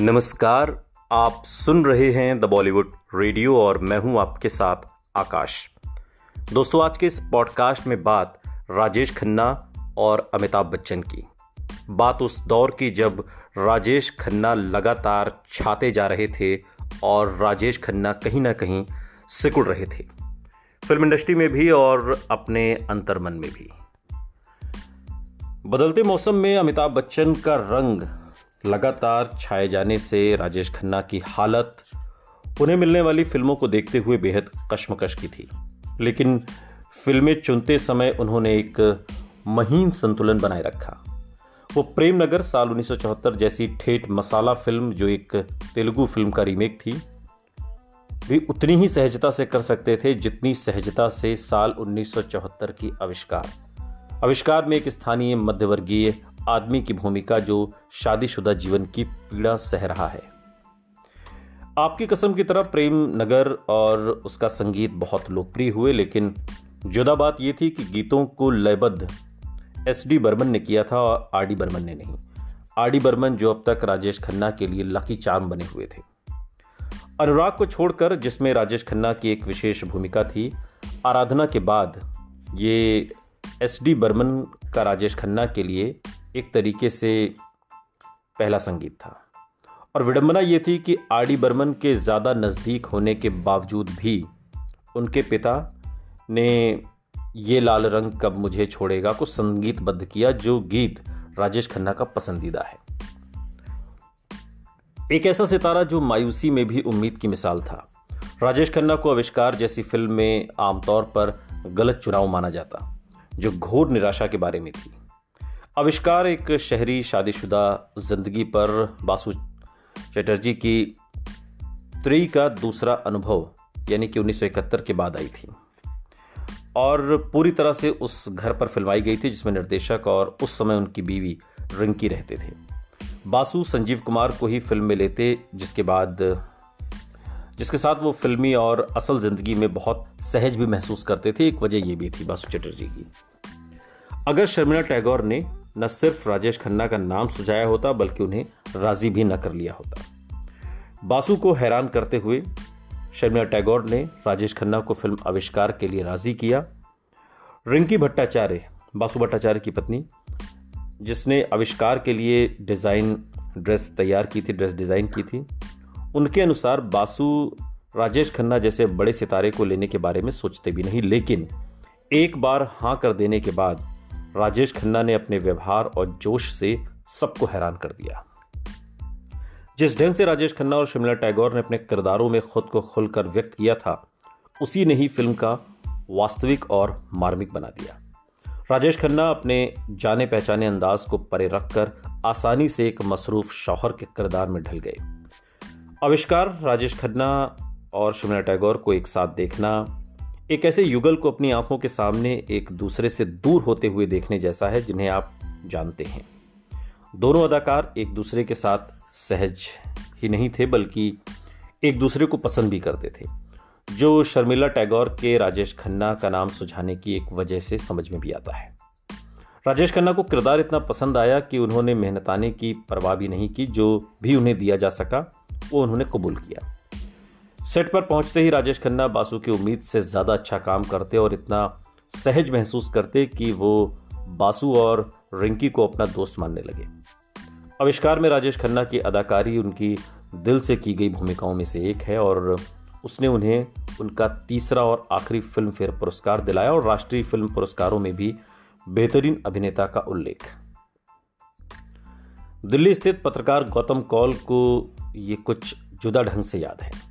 नमस्कार, आप सुन रहे हैं द बॉलीवुड रेडियो और मैं हूँ आपके साथ आकाश। दोस्तों, आज के इस पॉडकास्ट में बात राजेश खन्ना और अमिताभ बच्चन की। बात उस दौर की जब राजेश खन्ना लगातार छाते जा रहे थे और राजेश खन्ना कहीं ना कहीं सिकुड़ रहे थे। फ़िल्म इंडस्ट्री में भी और अपने अंतर्मन में भी। बदलते मौसम में अमिताभ बच्चन का रंग लगातार छाए जाने से राजेश खन्ना की हालत, उन्हें मिलने वाली फ़िल्मों को देखते हुए बेहद कश्मकश की थी। लेकिन फ़िल्में चुनते समय उन्होंने एक महीन संतुलन बनाए रखा। वो प्रेम नगर साल 1974 जैसी ठेठ मसाला फ़िल्म, जो एक तेलुगु फ़िल्म का रीमेक थी, भी उतनी ही सहजता से कर सकते थे जितनी सहजता से साल 1974 की आविष्कार। आविष्कार में एक स्थानीय मध्यवर्गीय आदमी की भूमिका जो शादीशुदा जीवन की पीड़ा सह रहा है। आपकी कसम की तरह प्रेम नगर और उसका संगीत बहुत लोकप्रिय हुए, लेकिन जुदा बात यह थी कि गीतों को लयबद्ध एस डी बर्मन ने किया था और आर डी बर्मन ने नहीं। आर डी बर्मन जो अब तक राजेश खन्ना के लिए लकी चार्म बने हुए थे। अनुराग को छोड़कर, जिसमें राजेश खन्ना की एक विशेष भूमिका थी, आराधना के बाद ये एस डी बर्मन का राजेश खन्ना के लिए एक तरीके से पहला संगीत था। और विडंबना ये थी कि आर डी बर्मन के ज़्यादा नज़दीक होने के बावजूद भी उनके पिता ने ये लाल रंग कब मुझे छोड़ेगा को संगीतबद्ध किया जो गीत राजेश खन्ना का पसंदीदा है। एक ऐसा सितारा जो मायूसी में भी उम्मीद की मिसाल था। राजेश खन्ना को आविष्कार जैसी फ़िल्म में आमतौर पर गलत चुनाव माना जाता, जो घोर निराशा के बारे में थी। आविष्कार एक शहरी शादीशुदा ज़िंदगी पर बासु चटर्जी की त्री का दूसरा अनुभव, यानी कि 1971 के बाद आई थी। और पूरी तरह से उस घर पर फिल्माई गई थी, जिसमें निर्देशक और उस समय उनकी बीवी रिंकी रहते थे। बासु संजीव कुमार को ही फ़िल्म में लेते, जिसके बाद, जिसके साथ वो फिल्मी और असल ज़िंदगी में बहुत सहज भी महसूस करते थे। एक वजह ये भी थी बासु चटर्जी की। अगर शर्मिला टैगोर ने न सिर्फ़ राजेश खन्ना का नाम सुझाया होता, बल्कि उन्हें राज़ी भी न कर लिया होता। बासु को हैरान करते हुए शर्मिला टैगोर ने राजेश खन्ना को फ़िल्म आविष्कार के लिए राज़ी किया। रिंकी भट्टाचार्य, बासु भट्टाचार्य की पत्नी, जिसने आविष्कार के लिए डिज़ाइन ड्रेस तैयार की थी, ड्रेस डिज़ाइन की थी। उनके अनुसार बासु राजेश खन्ना जैसे बड़े सितारे को लेने के बारे में सोचते भी नहीं, लेकिन एक बार हाँ कर देने के बाद राजेश खन्ना ने अपने व्यवहार और जोश से सबको हैरान कर दिया। जिस ढंग से राजेश खन्ना और शिमला टैगोर ने अपने किरदारों में खुद को खुलकर व्यक्त किया था, उसी ने ही फ़िल्म का वास्तविक और मार्मिक बना दिया। राजेश खन्ना अपने जाने पहचाने अंदाज को परे रखकर आसानी से एक मसरूफ शौहर के किरदार में ढल गए। आविष्कार, राजेश खन्ना और शिमला टैगोर को एक साथ देखना एक ऐसे युगल को अपनी आँखों के सामने एक दूसरे से दूर होते हुए देखने जैसा है, जिन्हें आप जानते हैं। दोनों अदाकार एक दूसरे के साथ सहज ही नहीं थे, बल्कि एक दूसरे को पसंद भी करते थे। जो शर्मिला टैगोर के राजेश खन्ना का नाम सुझाने की एक वजह से समझ में भी आता है। राजेश खन्ना को किरदार इतना पसंद आया कि उन्होंने मेहनताने की परवाह भी नहीं की, जो भी उन्हें दिया जा सका, वो उन्होंने कबूल किया। सेट पर पहुँचते ही राजेश खन्ना बासु की उम्मीद से ज़्यादा अच्छा काम करते और इतना सहज महसूस करते कि वो बासु और रिंकी को अपना दोस्त मानने लगे। आविष्कार में राजेश खन्ना की अदाकारी उनकी दिल से की गई भूमिकाओं में से एक है और उसने उन्हें उनका तीसरा और आखिरी फ़िल्म फेयर पुरस्कार दिलाया और राष्ट्रीय फ़िल्म पुरस्कारों में भी बेहतरीन अभिनेता का उल्लेख। दिल्ली स्थित पत्रकार गौतम कौल को ये कुछ जुदा ढंग से याद है।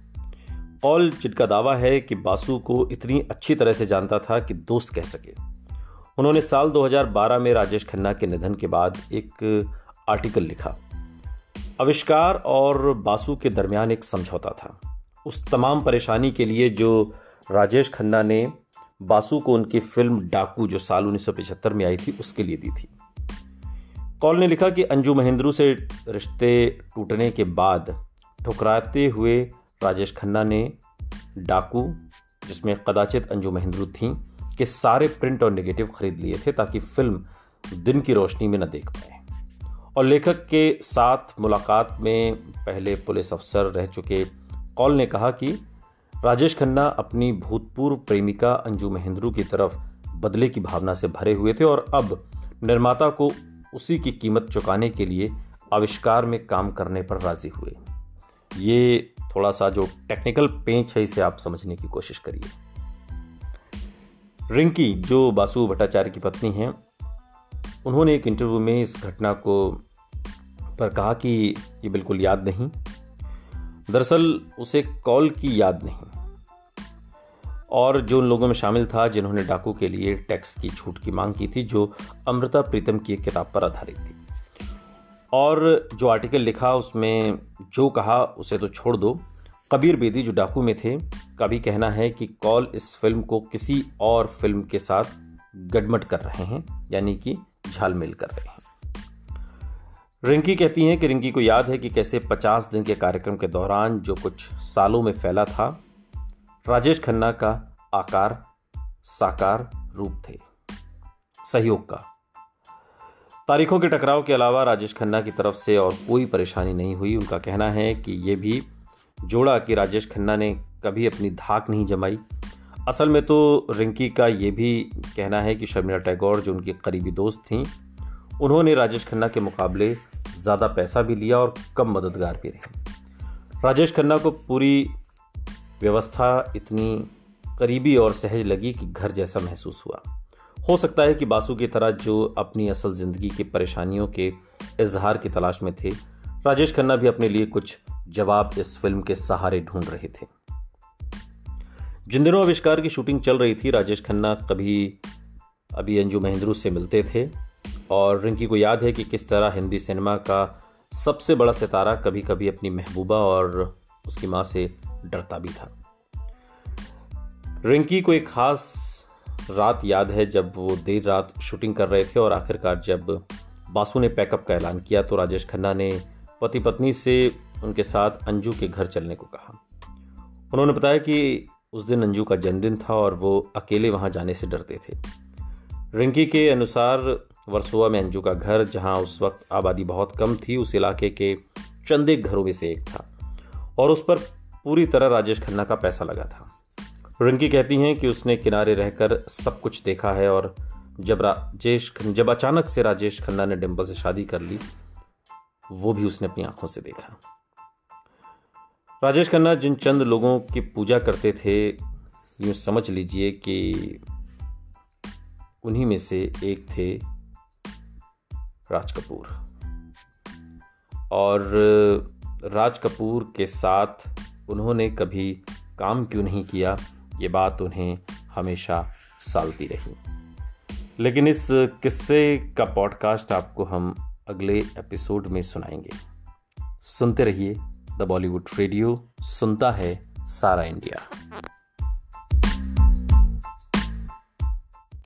ऑल जिनका दावा है कि बासु को इतनी अच्छी तरह से जानता था कि दोस्त कह सके। उन्होंने साल 2012 में राजेश खन्ना के निधन के बाद एक आर्टिकल लिखा। आविष्कार और बासु के दरमियान एक समझौता था। उस तमाम परेशानी के लिए जो राजेश खन्ना ने बासु को उनकी फ़िल्म डाकू, जो साल 1975 में आई थी, उसके लिए दी थी। कॉल ने लिखा कि अंजू महेंद्रू से रिश्ते टूटने के बाद ठुकराते हुए राजेश खन्ना ने डाकू, जिसमें कदाचित अंजू महेंद्रू थी, के सारे प्रिंट और नेगेटिव खरीद लिए थे ताकि फ़िल्म दिन की रोशनी में न देख पाए। और लेखक के साथ मुलाकात में पहले पुलिस अफसर रह चुके कौल ने कहा कि राजेश खन्ना अपनी भूतपूर्व प्रेमिका अंजू महेंद्रू की तरफ़ बदले की भावना से भरे हुए थे और अब निर्माता को उसी की कीमत चुकाने के लिए आविष्कार में काम करने पर राज़ी हुए। ये थोड़ा सा जो टेक्निकल पेंच है इसे आप समझने की कोशिश करिए। रिंकी, जो बासु भट्टाचार्य की पत्नी हैं, उन्होंने एक इंटरव्यू में इस घटना को, पर कहा कि ये बिल्कुल याद नहीं। दरअसल, उसे कॉल की याद नहीं। और जो उन लोगों में शामिल था, जिन्होंने डाकू के लिए टैक्स की छूट की मांग की थी, जो अमृता प्रीतम की एक किताब पर आधारित थी। और जो आर्टिकल लिखा, उसमें जो कहा, उसे तो छोड़ दो। कबीर बेदी जो डाकू में थे, का भी कहना है कि कॉल इस फ़िल्म को किसी और फ़िल्म के साथ गडमट कर रहे हैं, यानी कि झालमेल कर रहे हैं। रिंकी कहती हैं कि रिंकी को याद है कि कैसे 50 दिन के कार्यक्रम के दौरान जो कुछ सालों में फैला था, राजेश खन्ना का आकार, साकार रूप थे। सहयोग का तारीखों के टकराव के अलावा राजेश खन्ना की तरफ़ से और कोई परेशानी नहीं हुई। उनका कहना है कि ये भी जोड़ा कि राजेश खन्ना ने कभी अपनी धाक नहीं जमाई। असल में तो रिंकी का ये भी कहना है कि शर्मिला टैगोर, जो उनकी करीबी दोस्त थीं, उन्होंने राजेश खन्ना के मुकाबले ज़्यादा पैसा भी लिया और कम मददगार भी रहे। राजेश खन्ना को पूरी व्यवस्था इतनी करीबी और सहज लगी कि घर जैसा महसूस हुआ। हो सकता है कि बासु की तरह जो अपनी असल ज़िंदगी की परेशानियों के इजहार की तलाश में थे, राजेश खन्ना भी अपने लिए कुछ जवाब इस फ़िल्म के सहारे ढूंढ रहे थे। जिन दिनों आविष्कार की शूटिंग चल रही थी, राजेश खन्ना कभी अभी अंजू महेंद्रू से मिलते थे और रिंकी को याद है कि किस तरह हिंदी सिनेमा का सबसे बड़ा सितारा कभी कभी अपनी महबूबा और उसकी माँ से डरता भी था। रिंकी को एक खास रात याद है जब वो देर रात शूटिंग कर रहे थे और आखिरकार जब बासु ने पैकअप का ऐलान किया तो राजेश खन्ना ने पति पत्नी से उनके साथ अंजू के घर चलने को कहा। उन्होंने बताया कि उस दिन अंजू का जन्मदिन था और वो अकेले वहाँ जाने से डरते थे। रिंकी के अनुसार वर्सोवा में अंजू का घर, जहाँ उस वक्त आबादी बहुत कम थी, उस इलाके के चंद घरों में से एक था और उस पर पूरी तरह राजेश खन्ना का पैसा लगा था। रिंकी कहती हैं कि उसने किनारे रहकर सब कुछ देखा है और जब राजेश जब अचानक से राजेश खन्ना ने डिम्पल से शादी कर ली, वो भी उसने अपनी आँखों से देखा। राजेश खन्ना जिन चंद लोगों की पूजा करते थे, यूँ समझ लीजिए कि उन्हीं में से एक थे राज कपूर। और राज कपूर के साथ उन्होंने कभी काम क्यों नहीं किया? ये बात उन्हें हमेशा सालती रही। लेकिन इस किस्से का पॉडकास्ट आपको हम अगले एपिसोड में सुनाएँगे। सुनते रहिए द बॉलीवुड रेडियो, सुनता है सारा इंडिया।